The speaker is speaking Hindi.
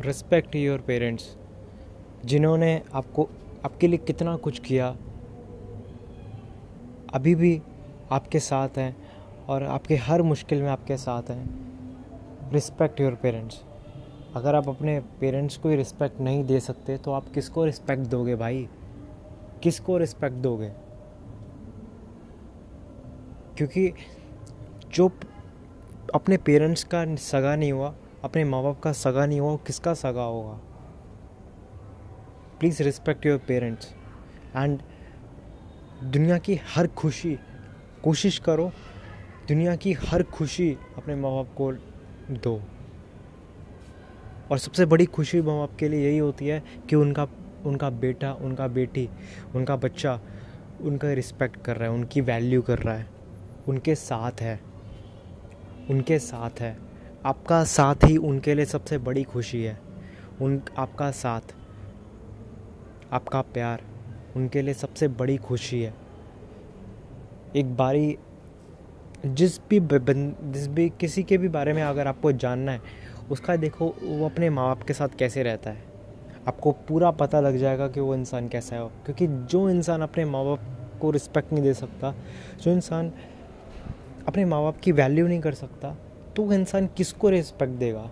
रिस्पेक्ट योर पेरेंट्स जिन्होंने आपको, आपके लिए कितना कुछ किया, अभी भी आपके साथ हैं और आपके हर मुश्किल में आपके साथ हैं। रिस्पेक्ट योर पेरेंट्स अगर आप अपने पेरेंट्स को ही रिस्पेक्ट नहीं दे सकते तो आप किसको रिस्पेक्ट दोगे भाई? किसको रिस्पेक्ट दोगे? क्योंकि जो अपने पेरेंट्स का सगा नहीं हुआ अपने माँ बाप का सगा नहीं हुआ किसका सगा होगा? Please respect your parents and दुनिया की हर खुशी, कोशिश करो, दुनिया की हर खुशी अपने माँ बाप को दो। और सबसे बड़ी खुशी माँ बाप के लिए यही होती है कि उनका उनका बेटा, उनका बेटी, उनका बच्चा उनका रिस्पेक्ट कर रहा है, उनकी वैल्यू कर रहा है, उनके साथ है, उनके साथ है। आपका साथ ही उनके लिए सबसे बड़ी खुशी है। उन, आपका साथ, आपका प्यार उनके लिए सबसे बड़ी खुशी है। एक बारी, जिस भी जिस भी किसी के भी बारे में अगर आपको जानना है, उसका देखो, वो अपने माँ बाप के साथ कैसे रहता है। आपको पूरा पता लग जाएगा कि वो इंसान कैसा है। क्योंकि जो इंसान अपने माँ बाप को रिस्पेक्ट नहीं दे सकता, जो इंसान अपने माँ बाप की वैल्यू नहीं कर सकता तो वो इंसान किसको रिस्पेक्ट देगा?